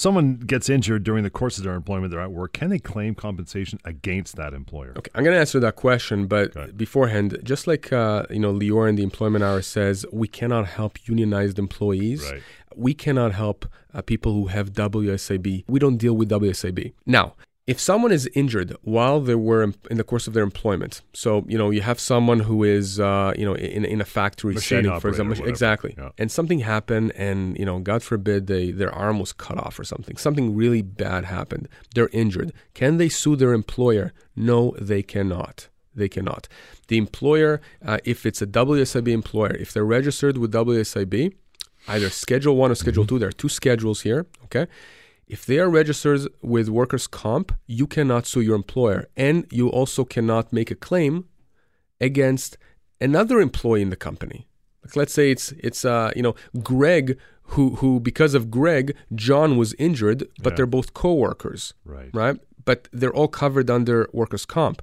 someone gets injured during the course of their employment, they're at work, can they claim compensation against that employer? Okay, I'm going to answer that question, but Okay. beforehand, just like uh, you know, Lior in the Employment Hour says, we cannot help unionized employees. Right. We cannot help uh, people who have WSIB. We don't deal with WSIB. Now, if someone is injured while they were in, the course of their employment, so you know you have someone who is uh, you know in, in a factory Machine setting, for example, exactly, Yeah. and something happened, and you know, God forbid, they their arm was cut off or something. Something really bad happened. They're injured. Can they sue their employer? No, they cannot. They cannot. The employer, uh, if it's a WSIB employer, if they're registered with WSIB, either Schedule One or Schedule Two, there are two schedules here. Okay. If they are registered with workers' comp, you cannot sue your employer, and you also cannot make a claim against another employee in the company. Like let's say it's it's uh you know Greg who who because of Greg John was injured, but Yeah. they're both coworkers, Right. right? But they're all covered under workers' comp.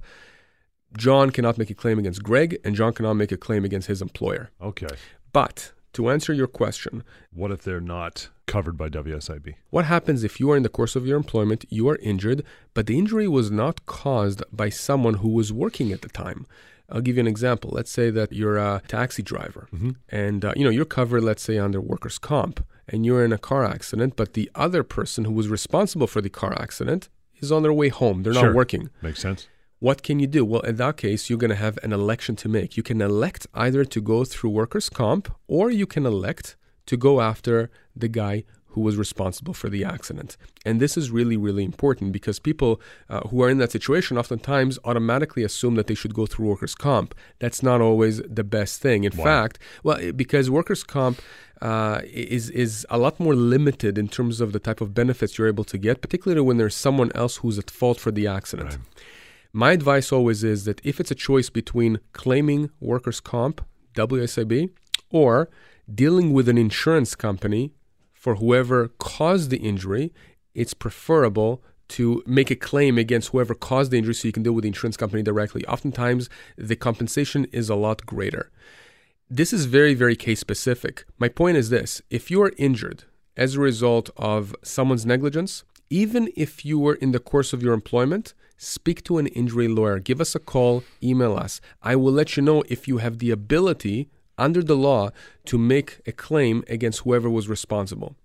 John cannot make a claim against Greg, and John cannot make a claim against his employer. Okay. But to answer your question, What if they're not covered by WSIB? What happens if you are in the course of your employment, you are injured, but the injury was not caused by someone who was working at the time? I'll give you an example. Let's say that you're a taxi driver and uh, you know you're covered let's say under workers comp and you're in a car accident, but the other person who was responsible for the car accident is on their way home. They're Sure. not working. Makes sense. What can you do? Well, in that case, you're going to have an election to make. You can elect either to go through workers' comp or you can elect to go after the guy who was responsible for the accident. And this is really, really important because people uh, who are in that situation oftentimes automatically assume that they should go through workers' comp. That's not always the best thing. In fact, well, because workers' comp uh, is is a lot more limited in terms of the type of benefits you're able to get, particularly when there's someone else who's at fault for the accident. Right. My advice always is that if it's a choice between claiming workers' comp, WSIB, or dealing with an insurance company for whoever caused the injury, it's preferable to make a claim against whoever caused the injury so you can deal with the insurance company directly. Oftentimes, the compensation is a lot greater. This is very, very case specific. My point is this if you are injured as a result of someone's negligence, even if you were in the course of your employment, speak to an injury lawyer. Give us a call, email us. I will let you know if you have the ability under the law to make a claim against whoever was responsible.